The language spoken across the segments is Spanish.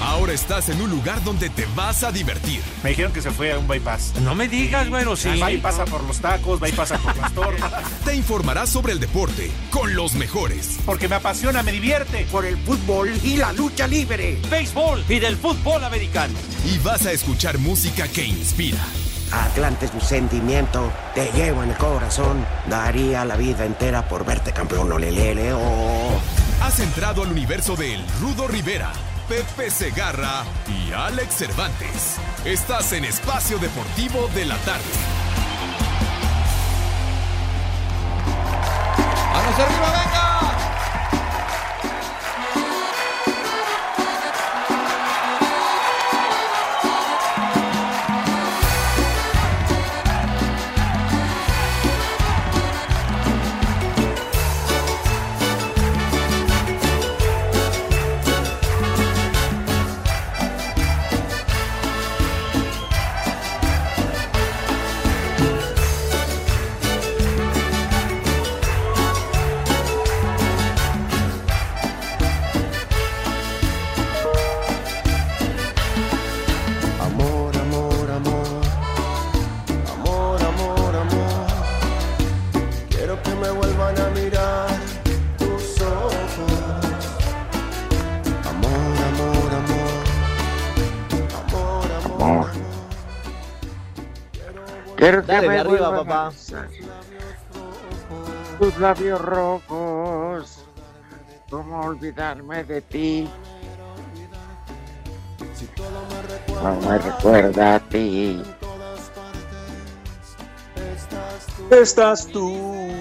Ahora estás en un lugar donde te vas a divertir. Me dijeron que se fue a un bypass. No me digas, bueno, sí. Va y pasa por los tacos, pasa por las tortas. Te informarás sobre el deporte con los mejores. Porque me apasiona, me divierte. Por el fútbol y la lucha libre. Béisbol y del fútbol americano. Y vas a escuchar música que inspira. Atlante es mi sentimiento, te llevo en el corazón. Daría la vida entera por verte campeón, olelele, oh. Has entrado al universo de El Rudo Rivera, Pepe Segarra y Alex Cervantes. Estás en Espacio Deportivo de la Tarde. ¡Vamos arriba, venga! Quiero que Dale, me de arriba, papá. besar Tus labios rojos. ¿Cómo olvidarme de ti? No me recuerda a ti. Estás tú.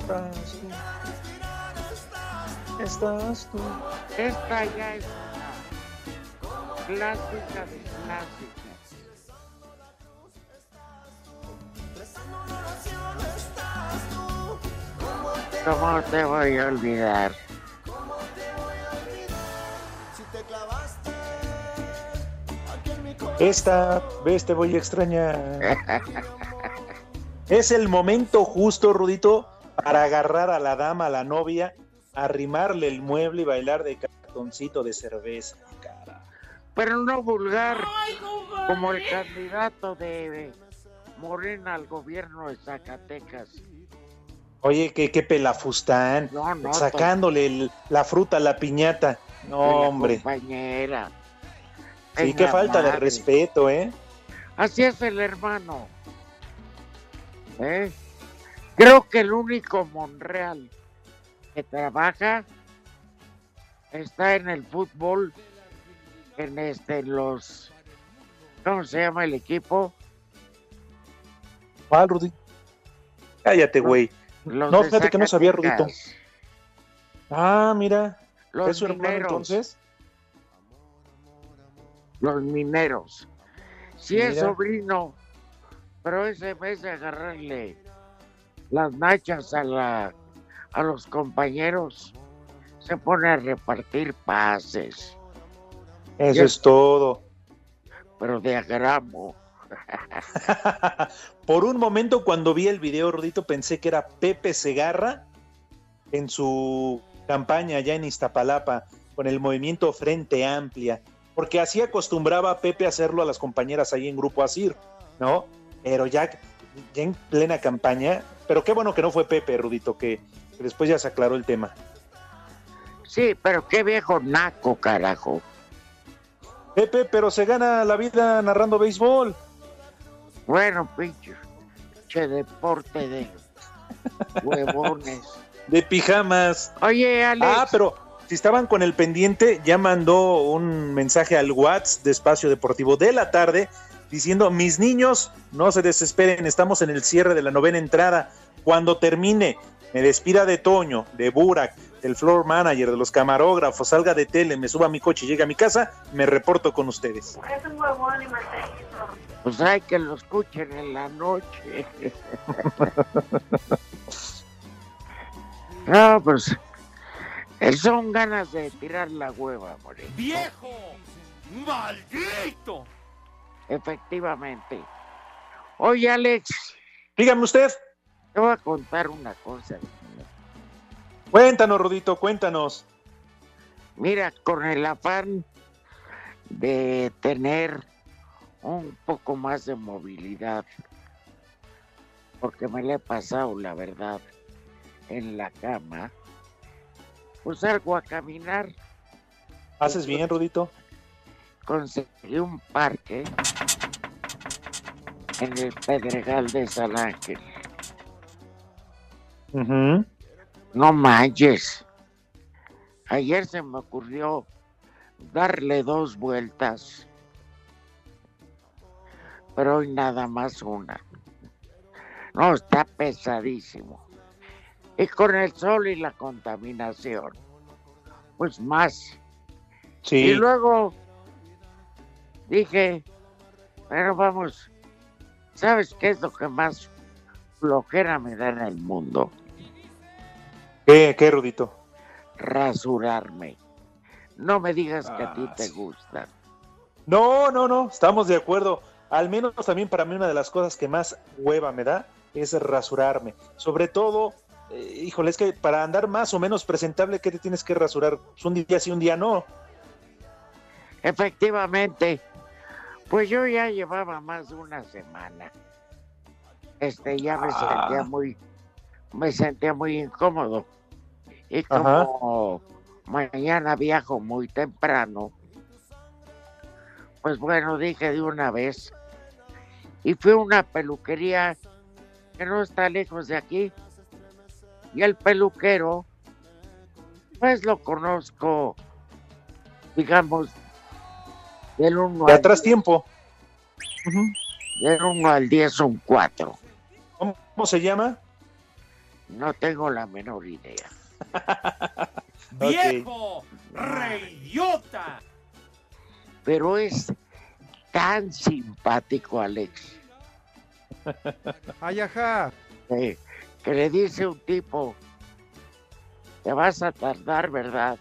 Estás tú. Estás tú. Esta ya es una clásica de ¿Cómo te voy a olvidar? Esta vez te voy a extrañar. Es el momento justo, Rudito, para agarrar a la dama, a la novia, arrimarle el mueble y bailar de cartoncito de cerveza. Pero no vulgar, como el candidato de Morena al gobierno de Zacatecas. Oye, qué, qué pelafustán. No, no, sacándole el- la fruta a la piñata. No, hombre. Compañera. Sí, qué falta de respeto, ¿eh? Así es el hermano. ¿Eh? Creo que el único Monreal que trabaja está en el fútbol, en este, los, ¿cómo se llama el equipo? ¿Cuál, Rudy? Cállate, güey. Los No, fíjate que no sabía. Rudito. Ah, mira. Los ¿Es su hermano mineros. entonces? Los mineros. Sí es sobrino, pero ese vez de agarrarle las nachas a la a los compañeros, se pone a repartir pases, Eso es todo. pero de a gramo. Por un momento, cuando vi el video, Rudito, pensé que era Pepe Segarra en su campaña allá en Iztapalapa con el movimiento Frente Amplia, porque así acostumbraba Pepe a hacerlo a las compañeras ahí en Grupo Asir, ¿no? Pero ya, ya en plena campaña, pero qué bueno que no fue Pepe, Rudito, que, que después ya se aclaró el tema. Sí, pero qué viejo naco, carajo. Pepe, pero se gana la vida narrando béisbol. Bueno, pinche, pinche deporte de huevones. De pijamas. Oye, Alex. Ah, pero si estaban con el pendiente, ya mandó un mensaje al WhatsApp de Espacio Deportivo de la tarde diciendo, mis niños, no se desesperen, estamos en el cierre de la novena entrada. Cuando termine me despida de Toño, de Burak, del floor manager, de los camarógrafos, salga de tele, me suba a mi coche y llegue a mi casa, me reporto con ustedes. Pues hay que lo escuchen en la noche. no, pues son ganas de tirar la hueva, Moreno. ¡Viejo! ¡Maldito! Efectivamente. Oye, Alex, Dígame usted, te voy a contar una cosa. cuéntanos, Rudito, cuéntanos. Mira, con el afán de tener un poco más de movilidad, porque me le he pasado, la verdad, en la cama, pues salgo a caminar, ¿Haces bien, Rudito? conseguí un parque en el Pedregal de San Ángel. Ujú. No manches. Ayer se me ocurrió darle dos vueltas, pero hoy nada más una. No, está pesadísimo. Y con el sol y la contaminación, pues más. Y Sí, luego dije, pero vamos, ¿sabes qué es lo que más flojera me da en el mundo? ¿Qué, qué, Rudito? Rasurarme. No me digas que a ti Ah, te sí. gusta. No, no, no, estamos de acuerdo. Al menos también para mí una de las cosas que más hueva me da es rasurarme. Sobre todo, eh, híjole, es que para andar más o menos presentable, ¿qué te tienes que rasurar? Un día sí, un día no. Efectivamente, pues yo ya llevaba más de una semana. Este, ya me Ah. sentía muy, me sentía muy incómodo. Y Ajá. como mañana viajo muy temprano, pues bueno, dije de una vez. Y fui a una peluquería que no está lejos de aquí. Y el peluquero, pues lo conozco, digamos, del 1 De al atrás tiempo. del 1 al 10 un 4. ¿Cómo, cómo se llama? No tengo la menor idea. ¡Viejo! ¡Reyota! Pero es tan simpático, Alex, Ay, ajá. que, que le dice un tipo, te vas a tardar, ¿verdad?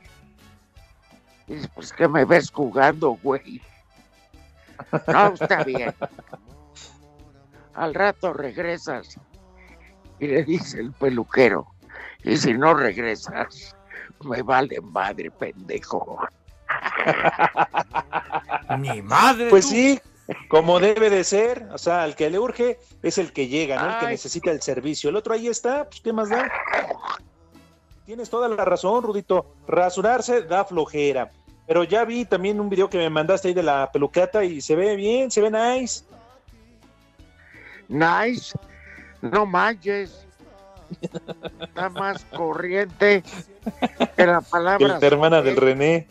Dice, pues que me ves jugando, güey. No, está bien. Al rato regresas y le dice el peluquero, y si no regresas, me vale madre, pendejo. ¡Mi madre! Pues tú. sí, como debe de ser. O sea, el que le urge es el que llega, ¿no? El que Ay. necesita el servicio. El otro ahí está, pues ¿qué más da? Tienes toda la razón, Rudito. Rasurarse da flojera. Pero ya vi también un video que me mandaste ahí de la pelucata y se ve bien, se ve nice. Nice, no manches. Está más corriente que la Que palabra. la hermana del René.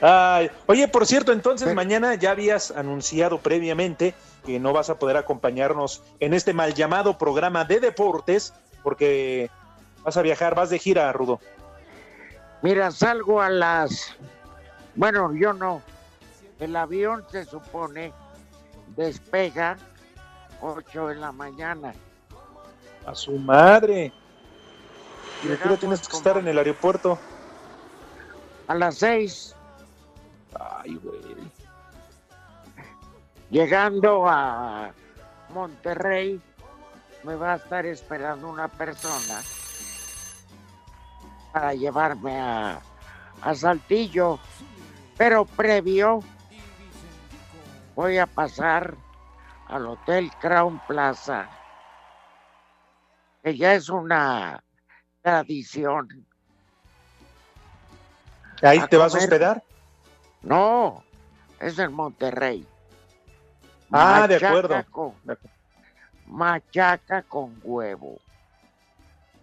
Ay, oye, por cierto, entonces mañana ya habías anunciado previamente que no vas a poder acompañarnos en este mal llamado programa de deportes porque vas a viajar, vas de gira, Rudo. Mira, salgo a las. Bueno, yo no. El avión se supone despega 8 de la mañana. A su madre. Y ya tienes que estar en el aeropuerto. A las 6, Ay, güey. llegando a Monterrey, me va a estar esperando una persona para llevarme a, a Saltillo. Pero previo, voy a pasar al Hotel Crown Plaza, que ya es una tradición. ¿Ahí A te vas a hospedar? No, es en Monterrey. Ah, de Machaca acuerdo. con- De acuerdo. machaca con huevo,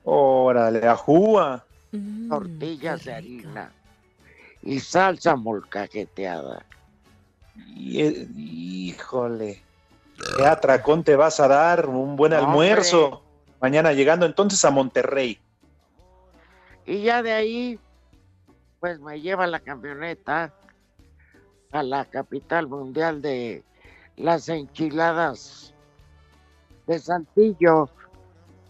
Órale, ajúa. tortillas de harina y salsa molcajeteada. Y- eh, Híjole. qué atracón te vas a dar, un buen almuerzo. Mañana llegando entonces a Monterrey. Y ya de ahí, pues me lleva la camioneta a la capital mundial de las enchiladas de Saltillo.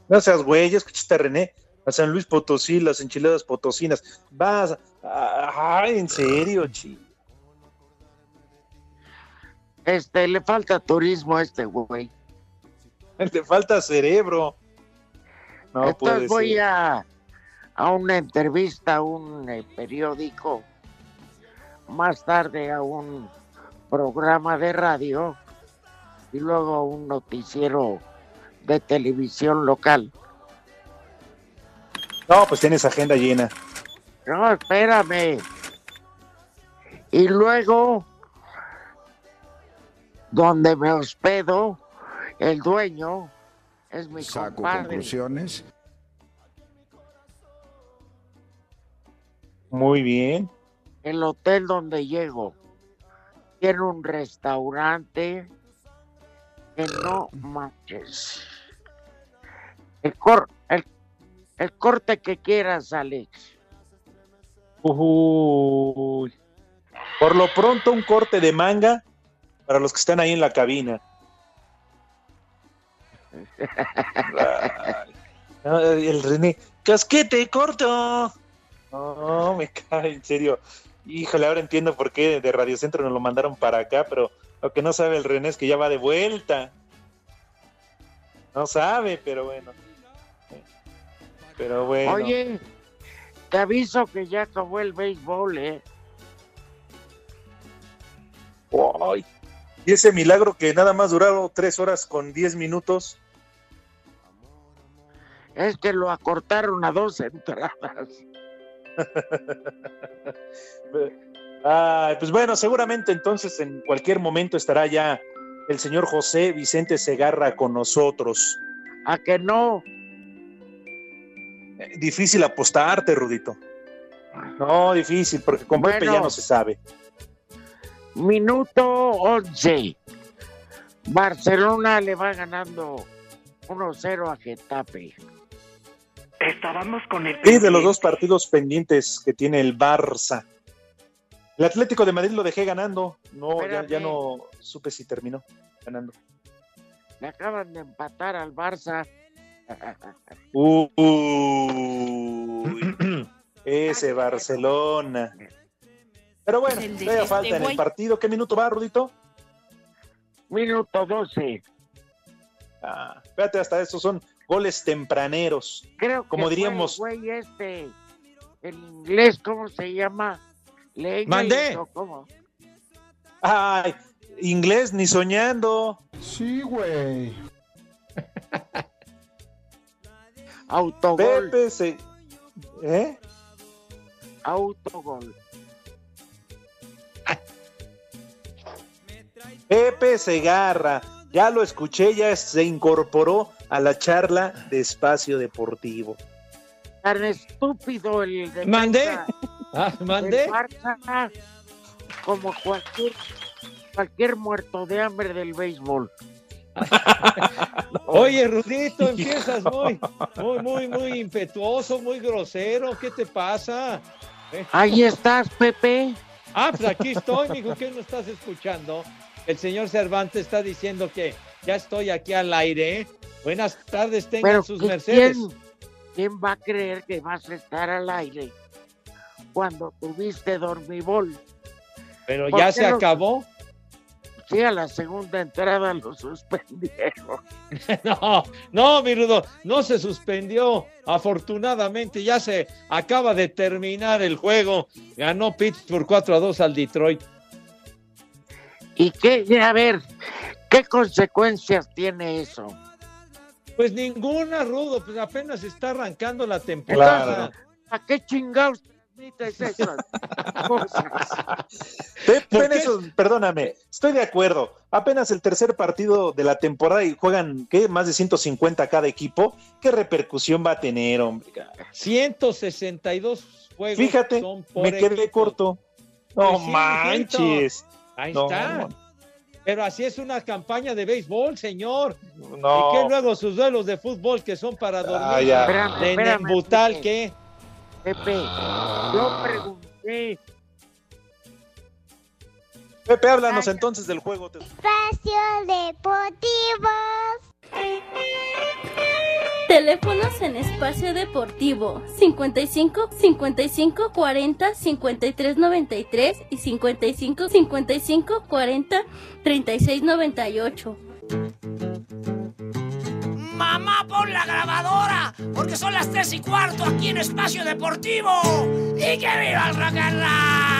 No seas güey, ya escuchaste a René. A San Luis Potosí, las enchiladas potosinas. Vas. a- Ay, en serio, chi. Este, le falta turismo a este güey. Te falta cerebro. No puede Entonces voy ser. a, a una entrevista a un eh, periódico, más tarde a un programa de radio y luego a un noticiero de televisión local. No, pues tienes agenda llena. No, espérame. Y luego, donde me hospedo, el dueño es mi Saco compadre. conclusiones. Muy bien. El hotel donde llego tiene un restaurante que no manches. El, cor- el, el corte que quieras, Alex. Uy. Por lo pronto, un corte de manga para los que están ahí en la cabina. El René, casquete corto. No, me cae, en serio. Híjole, ahora entiendo por qué de Radio Centro nos lo mandaron para acá, pero lo que no sabe el René es que ya va de vuelta. No sabe, pero bueno. Pero bueno. Oye, te aviso que ya acabó el béisbol, ¿eh? Ay, y ese milagro que nada más duraron tres horas con diez minutos. Es que lo acortaron a dos entradas. Ay, pues bueno, seguramente entonces en cualquier momento estará ya el señor José Vicente Segarra con nosotros. ¿A que no? Eh, Difícil apostarte, Rudito. No, difícil, porque con Pepe Bueno. ya no se sabe. Minuto 11. Barcelona le va ganando 1-0 a Getafe. Estábamos con el. Sí, de los dos partidos pendientes que tiene el Barça. El Atlético de Madrid lo dejé ganando. No, ya, no supe si terminó ganando. Le acaban de empatar al Barça. Uy, ese Barcelona. Pero bueno, todavía este falta en el partido. ¿Qué minuto va, Rudito? Minuto 12. Ah, espérate, hasta estos son goles tempraneros. Creo que Como fue diríamos, el güey este, el inglés, ¿cómo se llama? Leña Mandé. ¿Cómo? ay, inglés ni soñando. Sí, güey. Autogol. Pepe se... ¿Eh? Autogol. Pepe Segarra. Ya lo escuché, ya se incorporó a la charla de Espacio Deportivo. Tan estúpido el defensa Mandé. Ah, mandé. Barça como cualquier, cualquier muerto de hambre del béisbol. Oye, Rudito, empiezas muy, muy, muy, muy impetuoso, muy grosero. ¿Qué te pasa? ¿Eh? Ahí estás, Pepe. Ah, pues aquí estoy, mijo, ¿qué no estás escuchando? El señor Cervantes está diciendo que ya estoy aquí al aire. Buenas tardes, tengan Pero sus ¿qui- mercedes. ¿quién, quién va a creer que vas a estar al aire cuando tuviste dormibol? Pero ¿por ya se acabó. Sí, a la segunda entrada lo suspendieron. No, no, mi Rudo, no se suspendió. Afortunadamente ya se acaba de terminar el juego. Ganó Pittsburgh 4 a 2 al Detroit. ¿Y qué? A ver, ¿qué consecuencias tiene eso? Pues ninguna, Rudo, pues apenas está arrancando la temporada. ¿A qué chingados transmites esas cosas? Pepe, en eso, perdóname, estoy de acuerdo. Apenas el tercer partido de la temporada y juegan, ¿qué? Más de 150 cada equipo. ¿Qué repercusión va a tener, hombre? 162 juegos Fíjate, son por me quedé equipo. corto. No Pues sí, manches. Ahí No, está. Pero así es una campaña de béisbol, señor. No. ¿Y qué luego sus duelos de fútbol que son para dormir? Ah, ya. Espérame, espérame, Nembutal, Pepe. ¿qué? Pepe, yo pregunté. Pepe, háblanos entonces del juego. Espacio Deportivo. Teléfonos en espacio deportivo 55 55 40 53 93 y 55 55 40 36 98. Mamá, pon la grabadora, porque son las tres y cuarto aquí en Espacio Deportivo. ¡Y que viva el rock!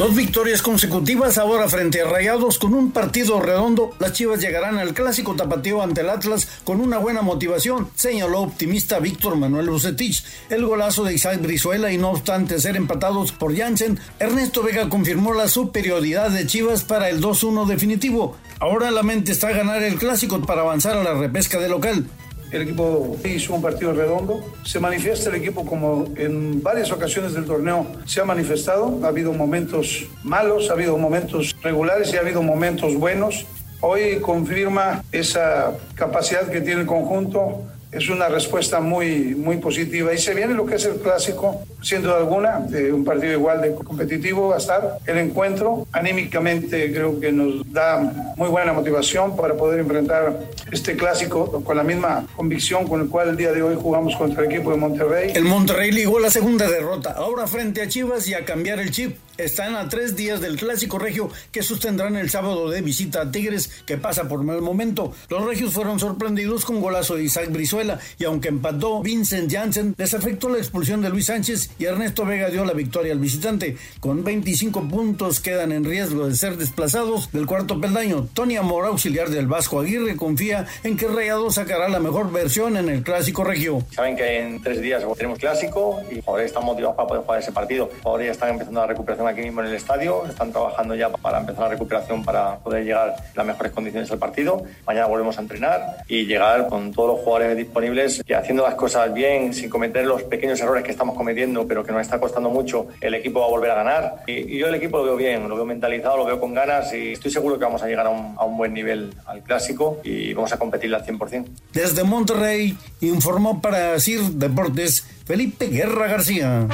Dos victorias consecutivas ahora frente a Rayados con un partido redondo. Las Chivas llegarán al clásico tapatío ante el Atlas con una buena motivación, señaló optimista Víctor Manuel Bucetich. El golazo de Isaac Brizuela y no obstante ser empatados por Jansen, Ernesto Vega confirmó la superioridad de Chivas para el 2-1 definitivo. Ahora la mente está a ganar el clásico para avanzar a la repesca de local. El equipo hizo un partido redondo. Se manifiesta el equipo como en varias ocasiones del torneo se ha manifestado. Ha habido momentos malos, ha habido momentos regulares y ha habido momentos buenos. Hoy confirma esa capacidad que tiene el conjunto. Es una respuesta muy, muy positiva. Y se viene lo que es el clásico, sin duda alguna, de un partido igual de competitivo va a estar. El encuentro anímicamente creo que nos da muy buena motivación para poder enfrentar este clásico con la misma convicción con el cual el día de hoy jugamos contra el equipo de Monterrey. El Monterrey ligó la segunda derrota, ahora frente a Chivas y a cambiar el chip. Están a tres días del clásico regio que sostendrán el sábado de visita a Tigres, que pasa por mal momento. Los regios fueron sorprendidos con golazo de Isaac Brizuela y aunque empató Vincent Janssen, les afectó la expulsión de Luis Sánchez y Ernesto Vega dio la victoria al visitante. Con 25 puntos quedan en riesgo de ser desplazados del cuarto peldaño. Tony Amor, auxiliar del Vasco Aguirre, confía en que Rayado sacará la mejor versión en el clásico regio. Saben que en tres días tenemos clásico y jugadores están motivados para poder jugar ese partido. Jugadores ya están empezando la recuperación aquí mismo en el estadio, están trabajando ya para empezar la recuperación para poder llegar en las mejores condiciones al partido. Mañana volvemos a entrenar y llegar con todos los jugadores disponibles y haciendo las cosas bien, sin cometer los pequeños errores que estamos cometiendo, pero que nos está costando mucho, el equipo va a volver a ganar. Y, y yo el equipo lo veo bien, lo veo mentalizado, lo veo con ganas y estoy seguro que vamos a llegar a un, a un buen nivel al clásico y vamos a competir al 100%. Desde Monterrey informó para CIR Deportes Felipe Guerra García.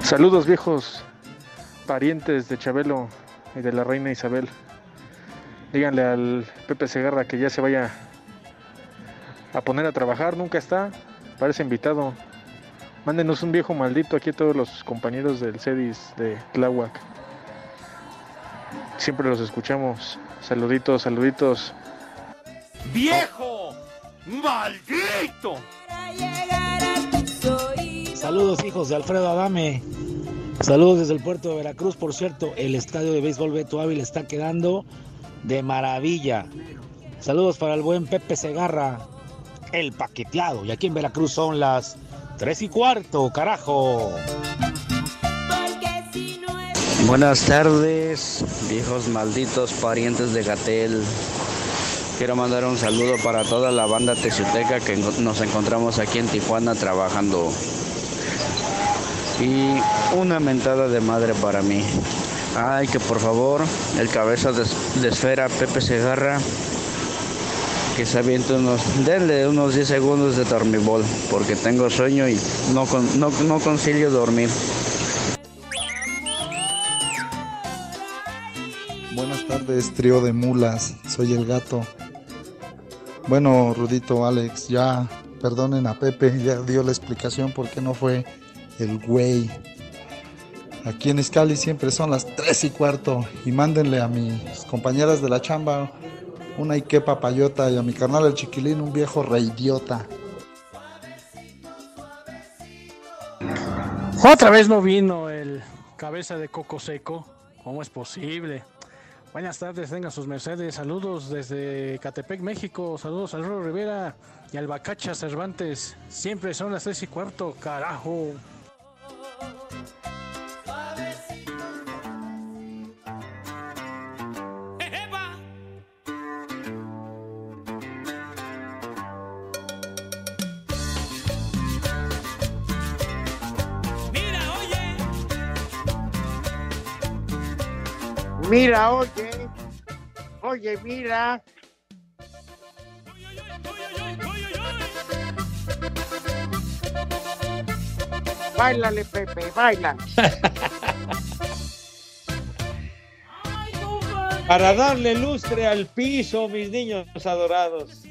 Saludos viejos parientes de Chabelo y de la reina Isabel. Díganle al Pepe Segarra que ya se vaya a poner a trabajar, nunca está, parece invitado. Mándenos un viejo maldito aquí a todos los compañeros del CEDIS de Tláhuac. Siempre los escuchamos. Saluditos, saluditos. ¡Viejo! ¡Maldito! Saludos hijos de Alfredo Adame. Saludos desde el puerto de Veracruz. Por cierto, el estadio de béisbol Beto Ávila está quedando de maravilla. Saludos para el buen Pepe Segarra, el paqueteado. Y aquí en Veracruz son las 3 y cuarto, carajo. Buenas tardes, viejos malditos parientes de Gatel. Quiero mandar un saludo para toda la banda texuteca que nos encontramos aquí en Tijuana trabajando. Y una mentada de madre para mí. Ay, que por favor, el cabeza de, esfera Pepe Segarra, que se aviente unos, denle unos 10 segundos de dormibol, porque tengo sueño y no, con, no, no concilio dormir. Buenas tardes, trío de mulas. Soy el gato. Bueno, Rudito, Alex, ya perdonen a Pepe, ya dio la explicación por qué no fue el güey. Aquí en Iscali siempre son las 3 y cuarto. Y mándenle a mis compañeras de la chamba una Ike papayota y a mi carnal el chiquilín un viejo reidiota. Otra vez no vino el cabeza de coco seco. ¿Cómo es posible? Buenas tardes, tengan sus mercedes. Saludos desde Catepec, México. Saludos al Roro Rivera y al Bacacha Cervantes. Siempre son las tres y cuarto, carajo. Mira, oye. Oye, mira. Báilale, Pepe, baila. Para darle lustre al piso, mis niños adorados.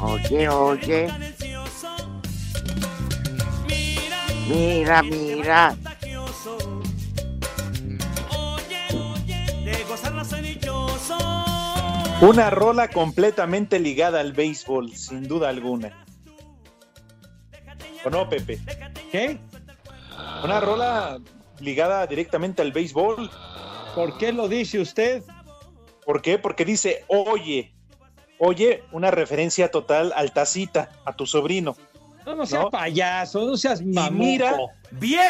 Oye, oye. Mira, mira. Una rola completamente ligada al béisbol, sin duda alguna. ¿O no, Pepe? ¿Qué? Una rola ligada directamente al béisbol. ¿Por qué lo dice usted? ¿Por qué? Porque dice, oye, oye, una referencia total al tacita, a tu sobrino. No, no seas payaso, no seas Y mira,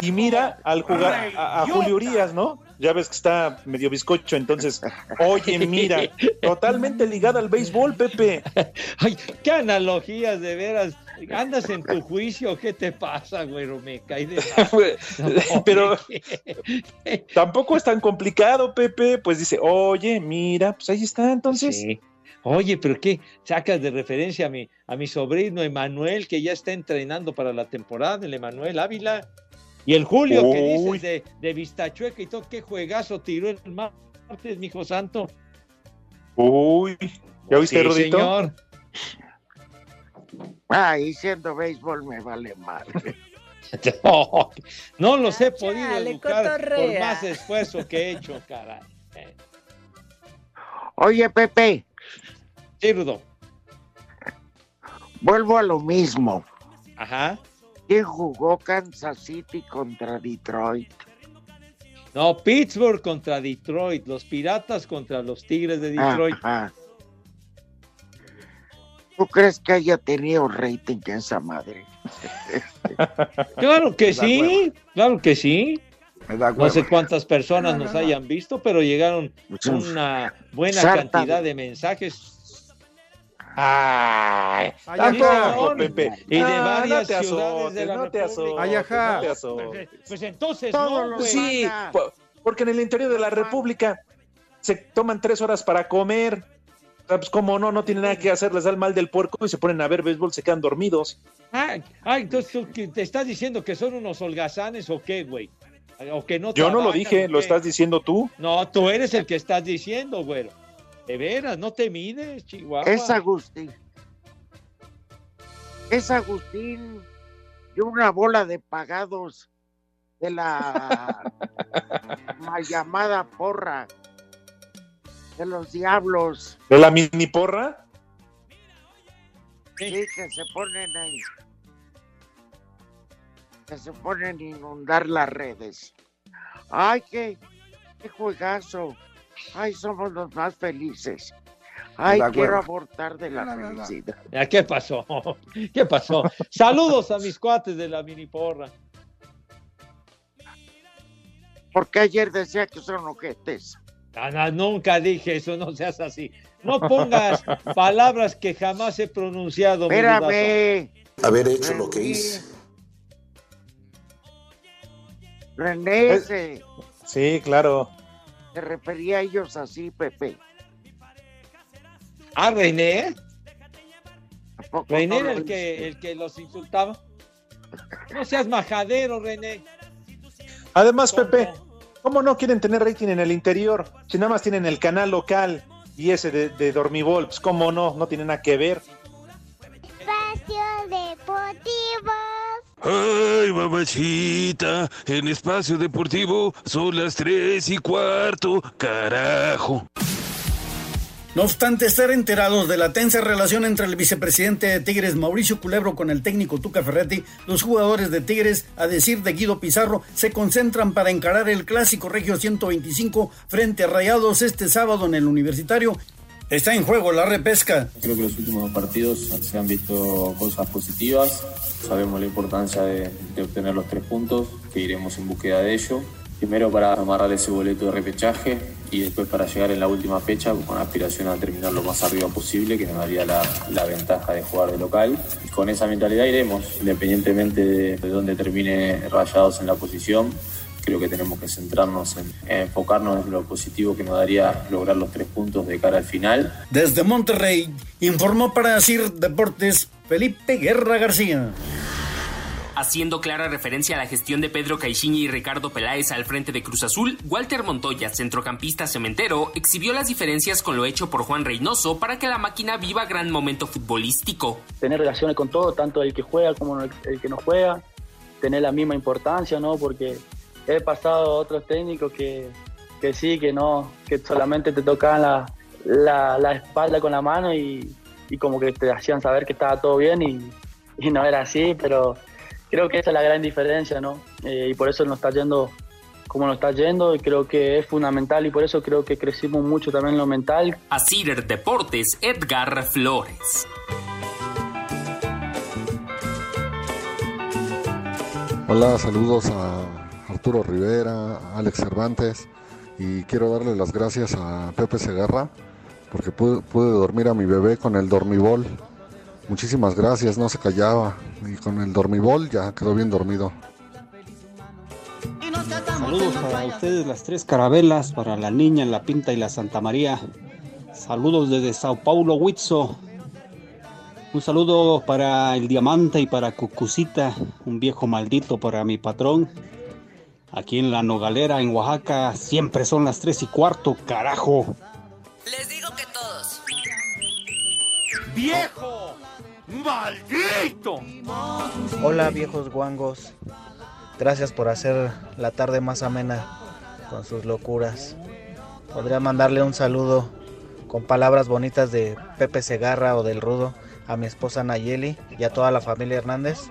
y mira al jugar a, a Julio Urias, ¿no? Ya ves que está medio bizcocho, entonces, oye, mira, totalmente ligada al béisbol, Pepe. Ay, qué analogías, de veras. ¿Andas en tu juicio? ¿Qué te pasa, güero? Me caí de... Pero tampoco es tan complicado, Pepe. Pues dice, oye, mira, pues ahí está, entonces. Sí. Oye, pero ¿qué? Sacas de referencia a mi, a mi sobrino Emanuel, que ya está entrenando para la temporada, el Emanuel Ávila. Y el Julio, que dices de, de Vistachueca y todo, qué juegazo tiró el martes, mijo santo. Uy, ¿ya viste, Sí, Rodito? señor. Ay, siendo béisbol me vale madre. No, no los he podido Chale, educar por más esfuerzo que he hecho, caray. Oye, Pepe, Sí, Rudo. vuelvo a lo mismo. Ajá. ¿Quién jugó Kansas City contra Detroit? No, Pittsburgh contra Detroit, los Piratas contra los Tigres de Detroit. Ajá. ¿Tú crees que haya tenido rating esa madre? Claro que sí, hueva. claro que sí. Me da No sé cuántas personas No, no, nos no. hayan visto, pero llegaron una buena Sarta cantidad de- de mensajes. Ay, Ay, tampoco. Pepe. Y de Ah, varias no te ciudades azotes, de la no te República. azotes, Ay, ajá. no te azotes. Pues entonces Todos no, güey. Sí, po- porque en el interior de la República se toman tres horas para comer. O sea, Pues como no, no tienen nada que hacer, les da el mal del puerco y se ponen a ver béisbol, se quedan dormidos. Ah, ah, entonces te estás diciendo que son unos holgazanes o qué, güey. O que no Yo no lo trabajan, dije, ¿o lo qué? estás diciendo tú. No, tú eres el que estás diciendo, güero. De veras, no te mides, Chihuahua. Es Agustín. Es Agustín y una bola de pagados de la mal llamada porra de los diablos. ¿De la mini porra? Sí, que se ponen ahí. Que se ponen a inundar las redes. Ay, qué, qué juegazo. Ay, somos los más felices. Ay, quiero abortar de la felicidad. ¿Qué pasó? ¿Qué pasó? Saludos a mis cuates de la mini porra. Porque ayer decía que son ojetes. No, no, nunca dije eso, no seas así. No pongas palabras que jamás he pronunciado. Espérame. Haber hecho lo que hice. René Eh. Sí, claro. Se refería a ellos así, Pepe. Ah, René. ¿A poco René no el que, el que los insultaba. No seas majadero, René. Además, Pepe, ¿cómo no quieren tener rating en el interior? Si nada más tienen el canal local y ese de, de Dormibol, pues cómo no, no tiene nada que ver. Espacio Deportivo. Ay, mamachita, en espacio deportivo son las tres y cuarto, carajo. No obstante estar enterados de la tensa relación entre el vicepresidente de Tigres Mauricio Culebro con el técnico Tuca Ferretti, los jugadores de Tigres, a decir de Guido Pizarro, se concentran para encarar el clásico Regio 125 frente a Rayados este sábado en el Universitario. Está en juego la repesca. Creo que los últimos dos partidos se han visto cosas positivas. Sabemos la importancia de, de obtener los tres puntos, que iremos en búsqueda de ello. Primero para amarrar ese boleto de repechaje y después para llegar en la última fecha con aspiración a terminar lo más arriba posible, que nos daría la, la ventaja de jugar de local. Y con esa mentalidad iremos, independientemente de, de dónde termine Rayados en la posición creo que tenemos que centrarnos en, en enfocarnos en lo positivo que nos daría lograr los tres puntos de cara al final. Desde Monterrey, informó para CIR Deportes Felipe Guerra García. Haciendo clara referencia a la gestión de Pedro Caixinha y Ricardo Peláez al frente de Cruz Azul, Walter Montoya, centrocampista cementero, exhibió las diferencias con lo hecho por Juan Reynoso para que la máquina viva gran momento futbolístico. tener relaciones con todo, tanto el que juega como el el que no juega, tener la misma importancia, ¿no? Porque he pasado a otros técnicos que, que sí, que no, que solamente te tocaban la, la, la espalda con la mano y, y como que te hacían saber que estaba todo bien y, y no era así, pero creo que esa es la gran diferencia, ¿no? Eh, y por eso nos está yendo como nos está yendo y creo que es fundamental y por eso creo que crecimos mucho también en lo mental. A CIR Deportes, Edgar Flores. Hola, saludos a Arturo Rivera, Alex Cervantes y quiero darle las gracias a Pepe Segarra porque pude, pude dormir a mi bebé con el dormibol. Muchísimas gracias, no se callaba y con el dormibol ya quedó bien dormido. Saludos para ustedes, las tres carabelas, para la niña, la pinta y la Santa María. Saludos desde Sao Paulo, Huitzo. Un saludo para el Diamante y para Cucucita, un viejo maldito para mi patrón. Aquí en la Nogalera, en Oaxaca, siempre son las tres y cuarto, carajo. Les digo que todos. ¡Viejo! ¡Maldito! Hola viejos guangos, gracias por hacer la tarde más amena con sus locuras. Podría mandarle un saludo con palabras bonitas de Pepe Segarra o del Rudo a mi esposa Nayeli y a toda la familia Hernández.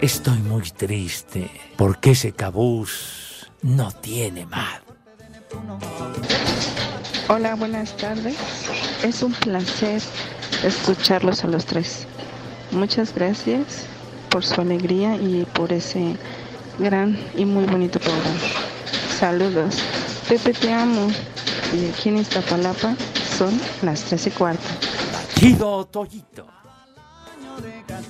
Estoy muy triste porque ese cabús no tiene madre. Hola, buenas tardes. Es un placer escucharlos a los tres. Muchas gracias por su alegría y por ese gran y muy bonito programa. Saludos. Pepe, te amo. Y aquí en Iztapalapa son las tres y cuarto. Chido Toyito.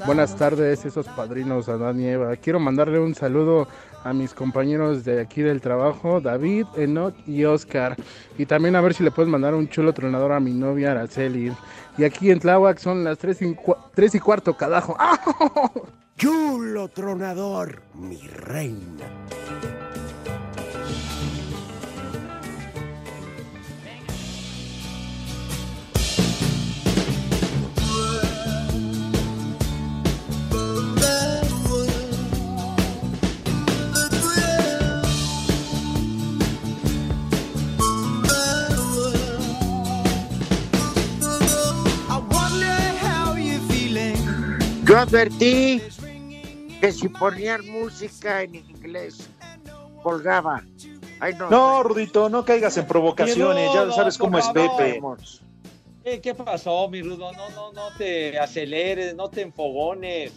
Buenas tardes, esos padrinos Adán y Eva. Quiero mandarle un saludo a mis compañeros de aquí del trabajo, David, Enoch y Oscar. Y también a ver si le puedes mandar un chulo tronador a mi novia Araceli. Y aquí en Tláhuac son las 3 y, cua- tres y cuarto, cadajo. Chulo tronador, mi reina. Yo advertí que si ponían música en inglés, colgaba. Ay, no. No, Rudito, no caigas en provocaciones, ya sabes cómo es. Pepe. Eh, ¿Qué pasó, mi Rudo? No, no, no te aceleres, no te enfogones.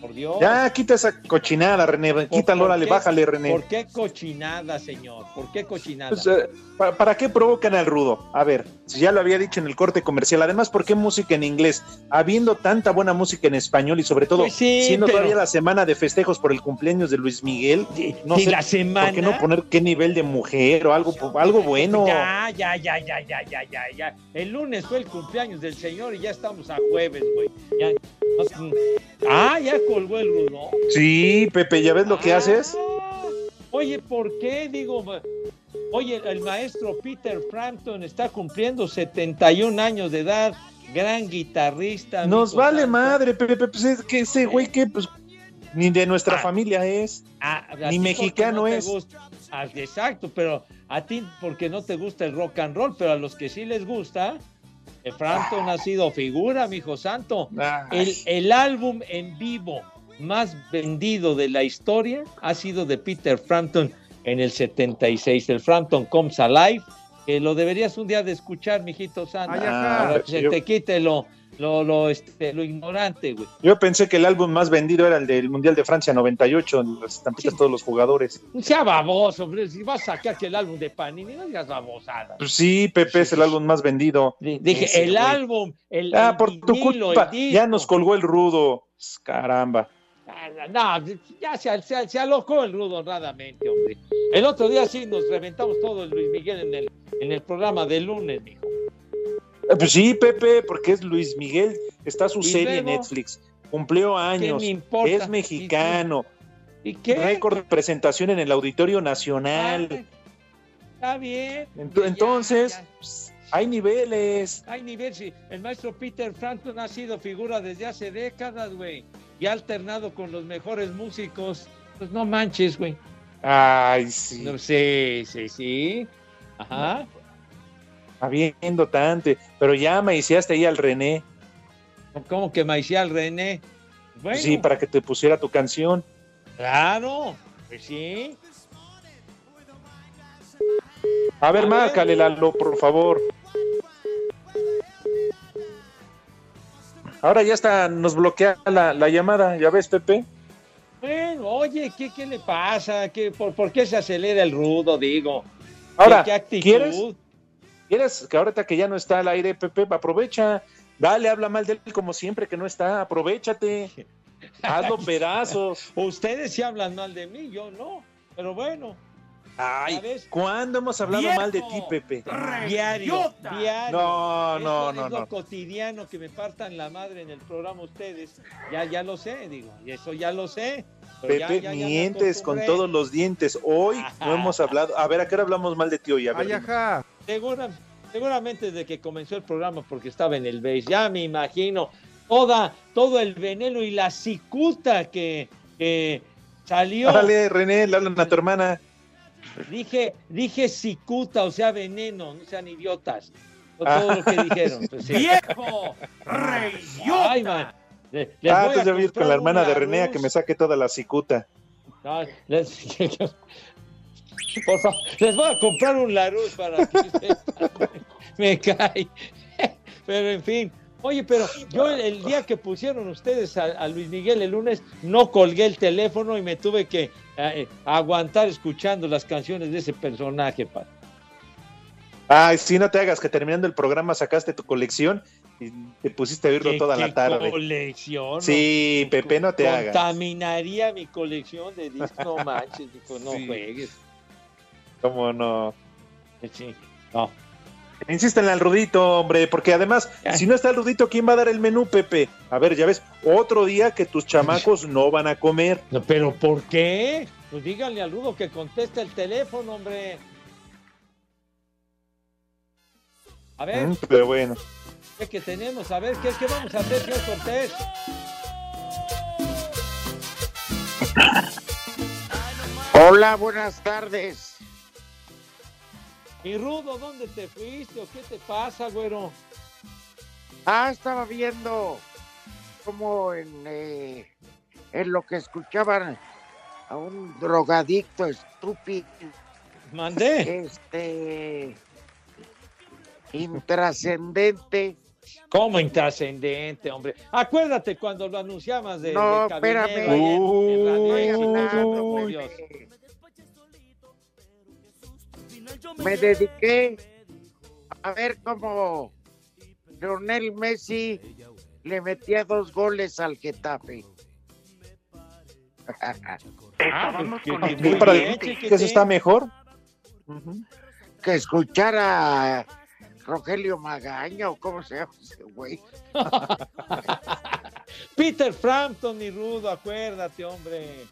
Por Dios. Ya, quita esa cochinada, René, quítalo, ¿Por órale, bájale, René. ¿Por qué cochinada, señor? ¿Por qué cochinada? Pues, eh, ¿para, para qué provocan al rudo? A ver, si ya lo había dicho en el corte comercial. Además, ¿por qué música en inglés? Habiendo tanta buena música en español y sobre todo Pues sí, siendo pero- todavía la semana de festejos por el cumpleaños de Luis Miguel, no ¿y sé la semana? ¿por qué no poner qué nivel de mujer o algo, algo bueno? Ya, ya, ya, ya, ya, ya, ya, ya. El lunes fue el cumpleaños del señor y ya estamos a jueves, güey. Ya, no- ah, ya colgó el Rudo. Sí, Pepe, ¿ya ves lo que haces? Oye, ¿por qué? Digo, oye, el maestro Peter Frampton está cumpliendo 71 años de edad, gran guitarrista. Nos vale madre, Pepe, pues es que ese güey que pues ni de nuestra Ah. familia es, Ah, ni mexicano no es. Ah, exacto, pero a ti porque no te gusta el rock and roll, pero a los que sí les gusta, Frampton ha sido figura, mijo santo. El, el álbum en vivo más vendido de la historia ha sido de Peter Frampton en el 76, el Frampton Comes Alive, que lo deberías un día de escuchar, mijito santo, para que se Yo- te quite lo, lo, lo, este, lo ignorante, güey. Yo pensé que el álbum más vendido era el del Mundial de Francia 98, las estampitas todos los jugadores. Sea baboso, hombre, si vas a sacar que el álbum de Panini, no digas babosada. Pues sí, Pepe es el álbum más vendido. Dije, Ese, el güey. álbum, el Ah, el por tu culpa, ya nos colgó el rudo. Caramba. Ah, No, ya se, se, se alocó el rudo honradamente, hombre. El otro día sí nos reventamos todo el Luis Miguel en el, en el programa del lunes, mijo. Eh, Pues sí, Pepe, porque es Luis Miguel, está su ¿Y serie en luego? Netflix, cumplió años, me importa? es mexicano, ¿Y qué? récord de presentación en el Auditorio Nacional. Está bien. Ent- Entonces, pues, hay niveles. Hay nivel, sí. El maestro Peter Frampton ha sido figura desde hace décadas, güey. Y ha alternado con los mejores músicos. Pues no manches, güey. Ay, sí. No, sí, sí, sí. Ajá. Habiendo tante, pero ya me hiciste ahí al René, ¿Cómo que Maicial René? Bueno, sí, para que te pusiera tu canción. claro. Pues sí. A ver, A ver. márcale, Lalo, por favor. Ahora ya está, nos bloquea la, la llamada, ¿ya ves, Pepe? Bueno, oye, ¿qué, qué le pasa? ¿Qué, por, por qué se acelera el rudo, digo? Ahora, ¿Qué, qué? ¿quieres? ¿Quieres que ahorita que ya no está al aire, Pepe, aprovecha? Dale, habla mal de él como siempre que no está, aprovechate. Hazlo pedazos. Ustedes sí hablan mal de mí, yo no. Pero bueno. Ay. ¿cuándo hemos hablado ¡Viejo! mal de ti, Pepe? Diario, diario. No, Es no, no, es lo no. cotidiano que me partan la madre en el programa ustedes. Ya, ya lo sé, digo, y eso ya lo sé. Pepe, ya- mientes con todos los dientes. Hoy no hemos hablado. A ver, ¿a qué hora hablamos mal de ti hoy? A ver, Segura- seguramente desde que comenzó el programa, porque estaba en el base, ya me imagino toda, todo el veneno y la cicuta que, que salió. Dale, René, le hablan a tu hermana. Dije, dije cicuta, o sea, veneno, no sean idiotas. No todo lo que dijeron. pues, sí. ¡Viejo! Ay, man. Les ah, voy a entonces ya vi con la hermana de René a que me saque toda la cicuta. No, les, por favor, les voy a comprar un Larus para que me cae. Pero en fin. Oye, pero yo el, día que pusieron ustedes a, a Luis Miguel el lunes, no colgué el teléfono y me tuve que eh, aguantar escuchando las canciones de ese personaje. pa. Ay, sí, no te hagas que terminando el programa sacaste tu colección y te pusiste a oírlo ¿Qué- toda la tarde. colección? Sí, Pepe, no te hagas. Contaminaría mi colección de discos. No manches, dijo, no Sí. juegues. ¿Cómo no? No. Insístenle al Rudito, hombre, porque además, si no está el Rudito, ¿quién va a dar el menú, Pepe? A ver, ya ves, otro día que tus chamacos no van a comer. No, ¿Pero por qué? Pues díganle al Rudo que conteste el teléfono, hombre. A ver, Mm, Pero bueno. ¿qué que tenemos? A ver, ¿qué, qué vamos a hacer, señor Cortés? Hola, buenas tardes. Mi Rudo, ¿dónde te fuiste o qué te pasa, güero? Ah, estaba viendo como en, eh, en lo que escuchaban a un drogadicto estúpido. Mandé. Este. Intrascendente. ¿Cómo intrascendente, hombre? Acuérdate cuando lo anunciabas de, No, de espérame. en- en Radio Pepe. Dios. Me dediqué a ver cómo Lionel Messi le metía dos goles al Getafe. El- ¿Y para que eso está mejor? que escuchara a Rogelio Magaña o cómo se llama ese güey. Peter Frampton y Rudo, acuérdate, hombre.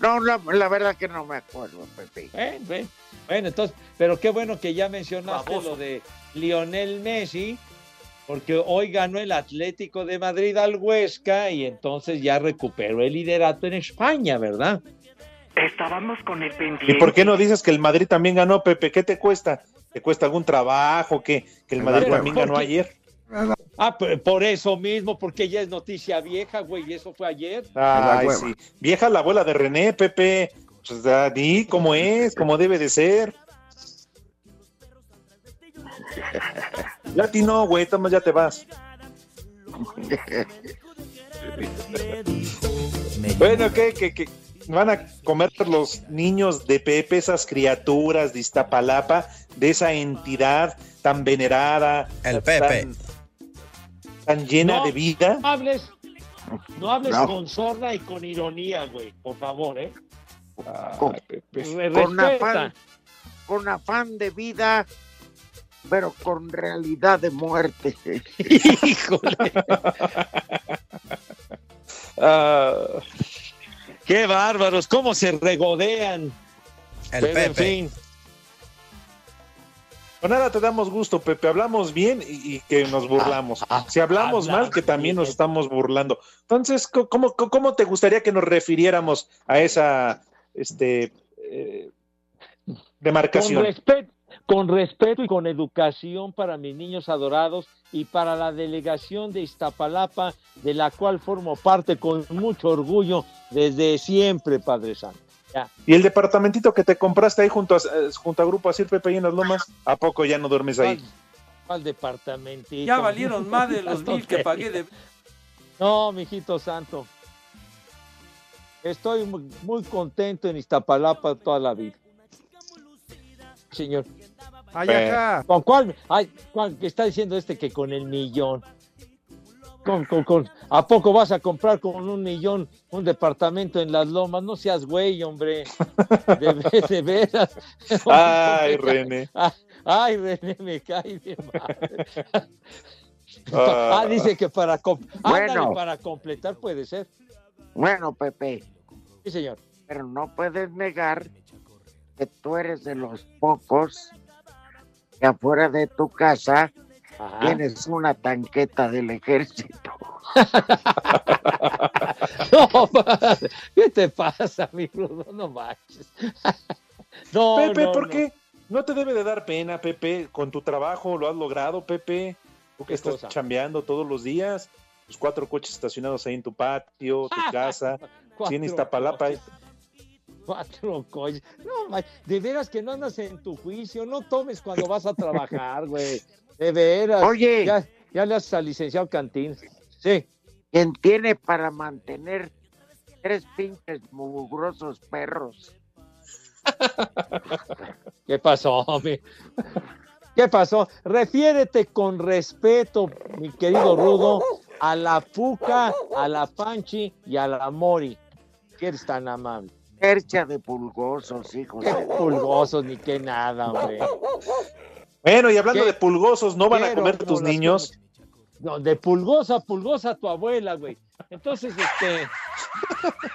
No, la, la verdad que no me acuerdo, Pepe. Bueno, entonces, pero qué bueno que ya mencionaste Baboso. lo de Lionel Messi, porque hoy ganó el Atlético de Madrid al Huesca y entonces ya recuperó el liderato en España, ¿verdad? Estábamos con el pendiente. ¿Y por qué no dices que el Madrid también ganó, Pepe? ¿Qué te cuesta? ¿Te cuesta algún trabajo? ¿Que, que el Madrid Pero, también ¿por ganó qué? ayer? Ah, por eso mismo, porque ya es noticia vieja, güey, y eso fue ayer. Ay, sí. Vieja la abuela de René, Pepe. Pues ya, di cómo es, cómo debe de ser. Ya a ti no, güey, toma, ya te vas. Bueno, ¿qué, qué, qué? van a comer los niños de Pepe, esas criaturas de Iztapalapa, de esa entidad tan venerada, El Pepe. tan, tan llena No de vida. hables, no hables No. con sorda y con ironía, güey, por favor, ¿eh? Con, respeta. afán, con afán de vida, pero con realidad de muerte. Híjole. Ah, Qué bárbaros, cómo se regodean. El Pero, en fin, Con nada te damos gusto, Pepe. Hablamos bien y, y que nos burlamos. Ah, si hablamos habla mal, que también nos estamos burlando. Entonces, ¿cómo, te gustaría que nos refiriéramos a esa este, eh, con demarcación? respeto, con respeto y con educación para mis niños adorados y para la delegación de Iztapalapa, de la cual formo parte con mucho orgullo desde siempre, Padre Santo. Ya. ¿Y el departamentito que te compraste ahí junto a, eh, junto a Grupo Asir Pepe ahí en las Lomas? ¿A poco ya no duermes ahí? ¿Cuál, departamentito? Ya valieron más de los mil que pagué de... No, mijito santo. Estoy muy, muy contento en Iztapalapa toda la vida. Señor. Ay, ajá. ¿Con cuál? Ay, ¿cuál que está diciendo este que con el millón? Con, con, con- ¿A poco vas a comprar con un millón un departamento en las lomas? No seas güey, hombre. De, de veras. Ay, René. Ah, Ay, René, me cae de madre. Ah. Ah, dice que para, Bueno. para completar puede ser. Bueno, Pepe, Sí, señor. pero no puedes negar que tú eres de los pocos que afuera de tu casa Ajá. tienes una tanqueta del ejército. No, padre, ¿qué te pasa, mi Rudo? No manches. No, Pepe, no, ¿por no. qué? No te debe de dar pena, Pepe. Con tu trabajo lo has logrado, Pepe. Tú que ¿Qué estás cosa? chambeando todos los días. Tus cuatro coches estacionados ahí en tu patio, tu casa. Sí, en Iztapalapa. Cuatro coches. No, ma- de veras que no andas en tu juicio. No tomes cuando vas a trabajar, güey. De veras. Oye. Ya, ya le haces al licenciado Cantín. Sí. Quien tiene para mantener tres pinches mugrosos perros. ¿Qué pasó, hombre? ¿Qué pasó? Refiérete con respeto, mi querido Rudo, a la Puca, a la Panchi y a la Mori. Que eres tan amable. Percha de pulgosos, hijos Qué de... pulgosos ni qué nada, hombre. Bueno, y hablando ¿Qué? de pulgosos, ¿no van a comer no tus niños? No, de pulgosa, pulgosa tu abuela, güey. Entonces, este,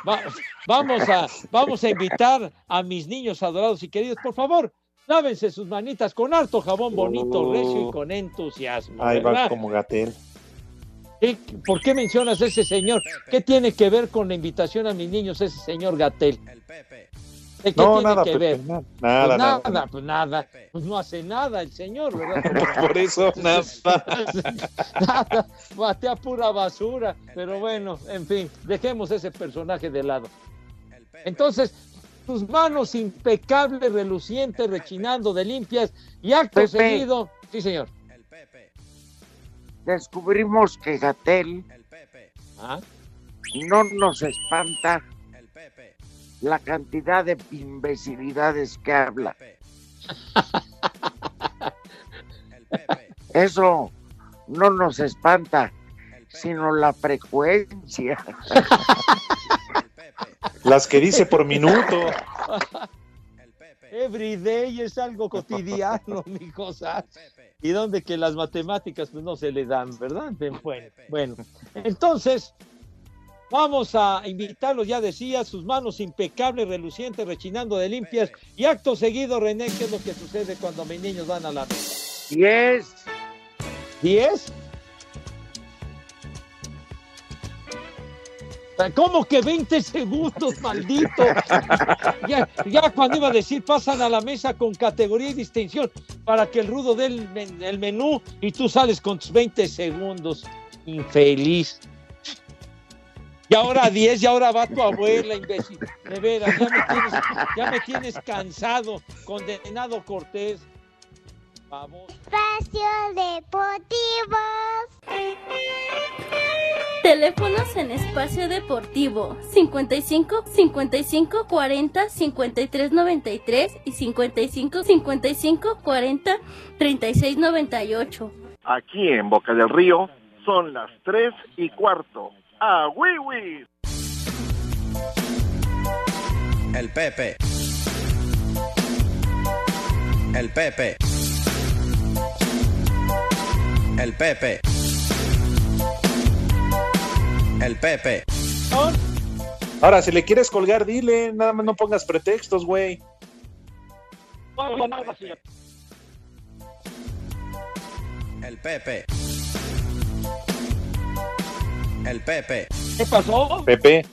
va- vamos a, vamos a invitar a mis niños adorados y queridos, por favor, lávense sus manitas con harto jabón bonito, Oh. recio y con entusiasmo. Ahí va como Gatel. ¿Qué- ¿Por qué mencionas a ese señor? ¿Qué tiene que ver con la invitación a mis niños ese señor Gatel? ¿De ¿Qué No, tiene nada, que Pepe, ver? nada, Pues nada, nada, nada. pues nada, pues no hace nada el señor, ¿verdad? Por eso, nada. nada, batea pura basura, pero bueno, en fin, dejemos ese personaje de lado. Entonces, tus manos impecables, relucientes, rechinando de limpias y acto Pepe. seguido, sí señor. Descubrimos que Gatel ¿Ah? no nos espanta la cantidad de imbecilidades que habla. Eso no nos espanta, sino la frecuencia. Las que dice por minuto. Everyday es algo cotidiano, mi cosa. Y donde que las matemáticas pues no se le dan, ¿verdad? Bueno, bueno. Entonces, vamos a invitarlos, ya decía, sus manos impecables, relucientes, rechinando de limpias. Y acto seguido, René, ¿qué es lo que sucede cuando mis niños van a la mesa? ¿Diez? ¿Diez? ¿Cómo que 20 segundos, maldito? Ya, ya cuando iba a decir pasan a la mesa con categoría y distinción para que el rudo dé el, men- el menú y tú sales con tus 20 segundos. Infeliz. Y ahora 10 y ahora va tu abuela, imbécil. De veras, ya me tienes, ya me tienes cansado, condenado Cortés. Espacio Deportivo. Teléfonos en espacio deportivo 55 55 40 53 93 y 55 55 40 36 98. Aquí en Boca del Río son las 3 y cuarto. ¡A Wiwi! El Pepe. El Pepe. El Pepe. El Pepe. Ahora, si le quieres colgar, dile, nada más no pongas pretextos, güey. El Pepe. El Pepe. ¿Qué pasó? Pepe.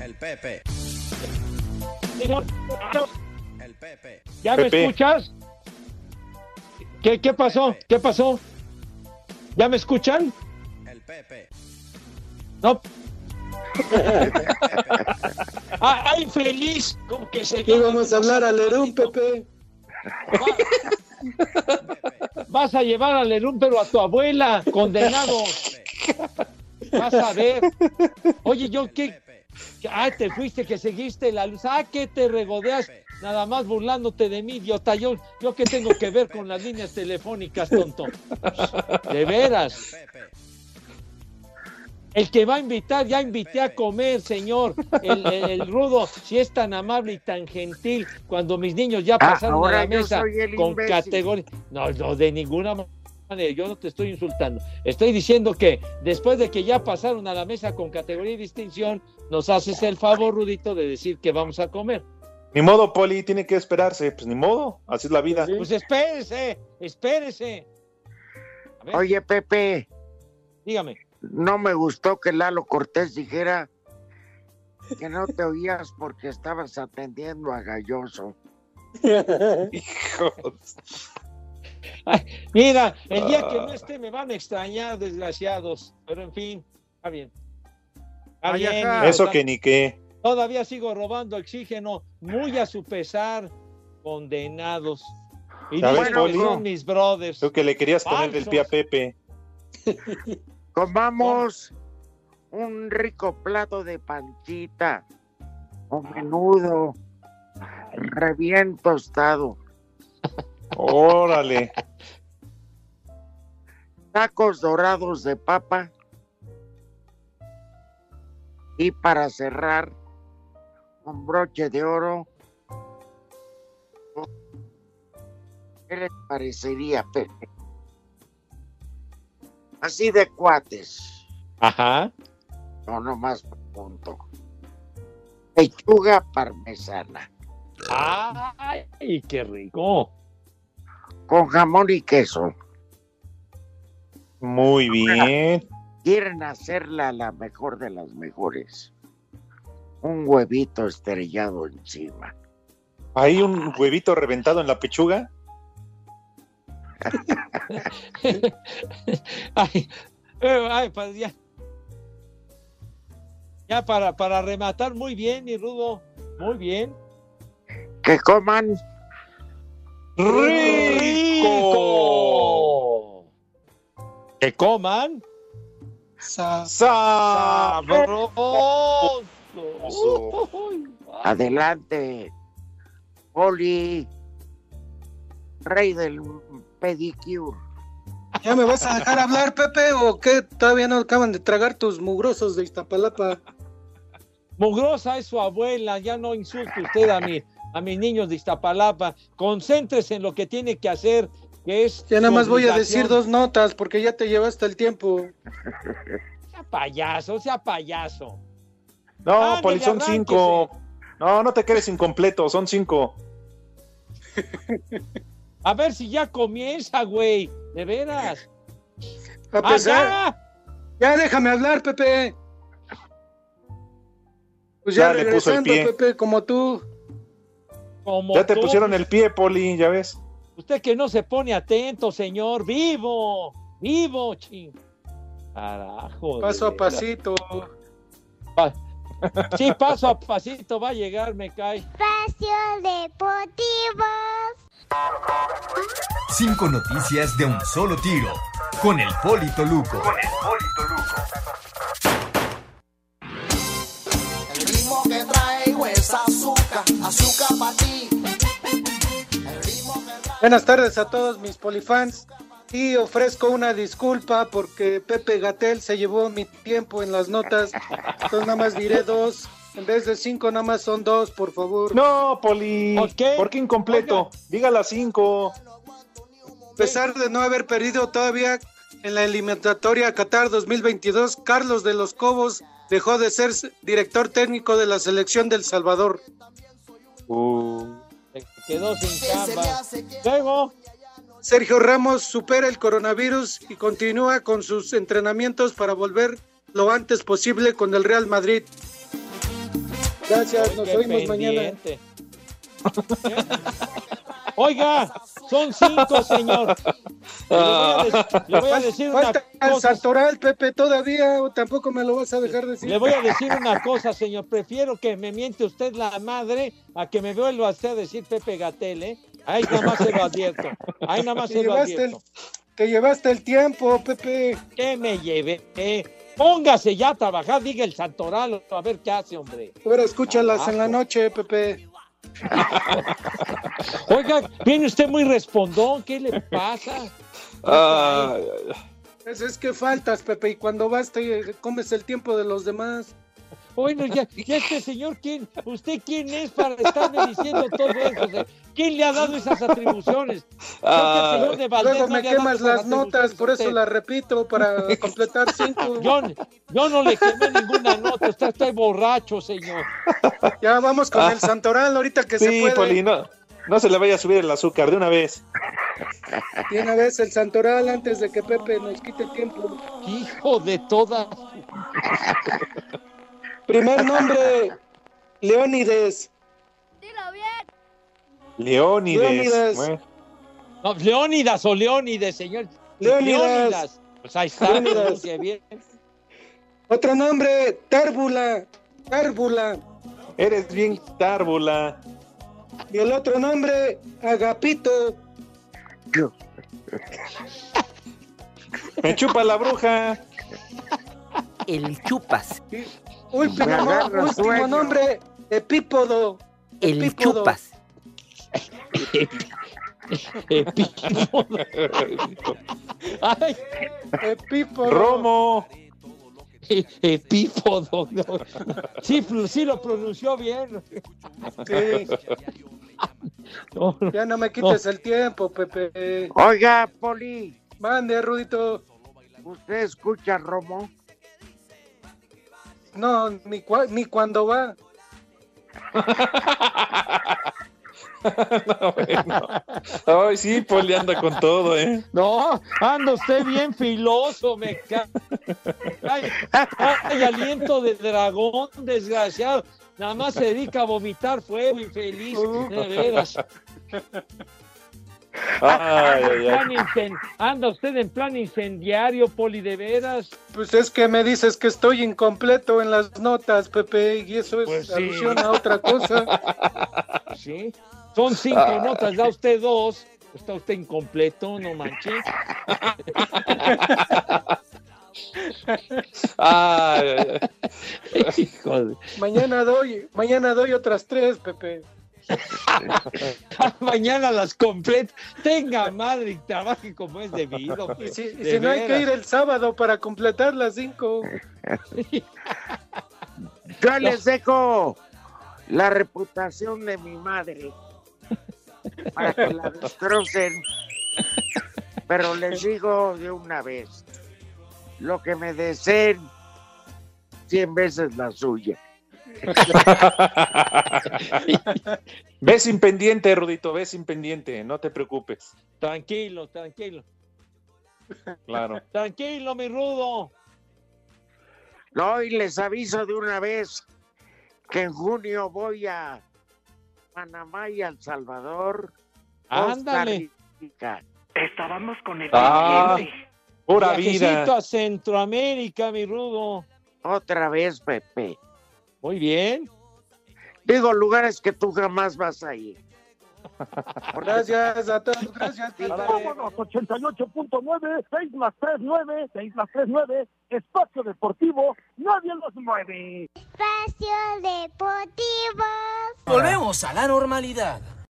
El Pepe. El Pepe. ¿Ya me Pepe. escuchas? ¿Qué, ¿Qué pasó? ¿Qué pasó? ¿Ya me escuchan? El Pepe. No. Ah, ¡Ay, feliz! Como que se ¿Qué vamos a hablar al Lerún, Pepe? Vas a llevar al Lerún, pero a tu abuela, condenado. Vas a ver. Oye, yo qué. Ah, te fuiste, que seguiste la luz. Ah, que te regodeas nada más burlándote de mí, idiota. Yo, yo qué tengo que ver con las líneas telefónicas, tonto. De veras. El que va a invitar, ya invité a comer, señor. El, el- el rudo, si es tan amable y tan gentil, cuando mis niños ya Ah, pasaron a la mesa con categoría. No, no, de ninguna manera. Yo no te estoy insultando. Estoy diciendo que después de que ya pasaron a la mesa con categoría y distinción, nos haces el favor, Rudito, de decir que vamos a comer. Ni modo, Poli, tiene que esperarse. Pues ni modo, así es la vida. Pues espérese, espérese. Oye, Pepe. Dígame. No me gustó que Lalo Cortés dijera que no te oías porque estabas atendiendo a Galloso. Mira, el día que Ah. no esté me van a extrañar, desgraciados. Pero en fin, está bien. Está Ay, bien, Eso que ni qué. Todavía sigo robando oxígeno, muy a su pesar, condenados. Y ¿Sabes, son mis brothers. Tú que le querías poner el pie a Pepe. Comamos un rico plato de panchita o menudo, re bien tostado. Órale. Tacos dorados de papa. Y para cerrar, un broche de oro. ¿Qué les parecería, Pepe? Así de cuates. Ajá. No, nomás punto. Pechuga parmesana. ¡Ay, qué rico! Con jamón y queso. Muy bien. Quieren hacerla la mejor de las mejores. Un huevito estrellado encima. ¿Hay un huevito reventado en la pechuga? ay, eh, ay, pues ya. Ya para, para rematar, muy bien, mi rudo. Muy bien. Que coman ¡Rico! Que coman. Sabroso. Adelante. Oli. Rey del pedicure. ¿Ya me vas a dejar hablar, Pepe, o qué? Todavía no acaban de tragar tus mugrosos de Iztapalapa. Mugrosa es su abuela, ya no insulte usted a, mi, a mis niños de Iztapalapa. Concéntrese en lo que tiene que hacer, que es. Ya nada más voy a decir dos notas porque ya te llevaste el tiempo. Sea payaso, sea payaso. No, Ándale, Poli, son arránquese. cinco. No, no te quedes incompleto, son cinco. A ver si ya comienza, güey. De veras. A ¡Ah, pesar- ya! Ya déjame hablar, Pepe. Pues ya, Ya le puso el regresando, pie. Pepe, como tú. Como Ya te tú, pusieron el pie, Poli, ya ves. Usted que no se pone atento, señor. ¡Vivo! ¡Vivo, ching! Carajo. Paso a pasito. Pa- Sí, paso a pasito va a llegar, me cae. Espacio Deportivo. Cinco noticias de un solo tiro. Con el Polito Luco. Con el Polito Luco. Azúcar, azúcar para ti. Buenas tardes a todos mis polifans y ofrezco una disculpa porque Pepe Gatel se llevó mi tiempo en las notas, entonces nada más diré dos, en vez de cinco nada más son dos, por favor. No, Poli, ¿por qué incompleto? Diga las cinco. A pesar de no haber perdido todavía en la eliminatoria a Qatar 2022, Carlos de los Cobos dejó de ser director técnico de la selección del Salvador. Se quedó sin chamba. Luego, Sergio Ramos supera el coronavirus y continúa con sus entrenamientos para volver lo antes posible con el Real Madrid. Gracias, nos qué oímos mañana. Oiga, son cinco, señor. Le voy a, de- le voy a decir una Falta el cosa. Santoral, Pepe, todavía, o tampoco me lo vas a dejar decir. Le voy a decir una cosa, señor. Prefiero que me miente usted la madre a que me vuelva usted a decir Pepe Gatel, ¿eh? Ahí nada más se lo advierto. Ahí nada más se lo llevaste, el, advierto. te llevaste el tiempo, Pepe. ¿Qué me llevé? Eh, póngase ya a trabajar, diga el Santoral, a ver qué hace, hombre. Ahora escúchalas en la noche, Pepe. Oiga, viene usted muy respondón, ¿qué le pasa? Pues es que faltas, Pepe, y cuando vas te comes el tiempo de los demás. Bueno, ya, ya este señor, ¿quién? ¿Usted quién es para estarme diciendo todo eso? O sea, ¿Quién le ha dado esas atribuciones? Creo que el señor de Valdés Luego me quemas las notas, por eso las repito, para completar cinco. Yo, yo no le quemé ninguna nota, usted está borracho, señor. Ya vamos con el Santoral, ahorita que se Sí, puede. Poli, no, no se le vaya a subir el azúcar de una vez. Y una vez el Santoral antes de que Pepe nos quite el tiempo. Hijo de todas. Primer nombre, Leónides. Leónides. Leónidas. Bueno, No, Leónidas o Leónides, señor. Leónidas. Pues ahí está, Leónidas. qué bien. Otro nombre, Tárbula. Tárbula. eres bien tárbula. Y el otro nombre, Agapito. Me chupa la bruja. El chupas. Último, no- último nombre, Epípodo. El Epípodo. chupas. Ay, Epípodo. Romo. e- epípodo. no. Sí, sí lo pronunció bien. Sí. No, no. Ya no me quites el tiempo, Pepe. Oiga, Poli, Mande, Rudito. ¿usted escucha Romo? No, ni, cua- ni cuando va. No, bueno. Ay, sí, Poli anda con todo, ¿eh? No, anda usted bien filoso, me cae. Ay, ay, aliento de dragón, desgraciado. Nada más se dedica a vomitar fuego infeliz. De veras. Ay, ay, ay. Anda usted en plan incendiario, poli, de veras. Pues es que me dices que estoy incompleto en las notas, Pepe, y eso es Pues sí. alusión a otra cosa. Sí. Son cinco Ah. notas, da usted dos. Está usted incompleto, no manche. Ay, ay, ay. Hijo de- Mañana doy, mañana doy otras tres, Pepe. Mañana las completo. Tenga madre y trabaje como es debido. Y si, y De si no hay que ir el sábado para completar las cinco. Yo les dejo la reputación de mi madre para que la destrocen. Pero les digo de una vez, lo que me deseen, cien veces la suya. Ve sin pendiente, Rudito, ve sin pendiente, no te preocupes. Tranquilo, tranquilo. Claro. Tranquilo, mi rudo. No, y les aviso de una vez que en junio voy a Panamá y a El Salvador. Costa Ándale. Rica. Estábamos con el Ah, pura Viajecito vida. a Centroamérica, mi rudo. Otra vez, Pepe. Muy bien. Digo, lugares que tú jamás vas a ir. Gracias a todos, gracias. Vámonos, 88.9, 6 más 3, 9, 6 más 3, 9, Espacio Deportivo, nadie los mueve. Espacio Deportivo. Volvemos a la normalidad.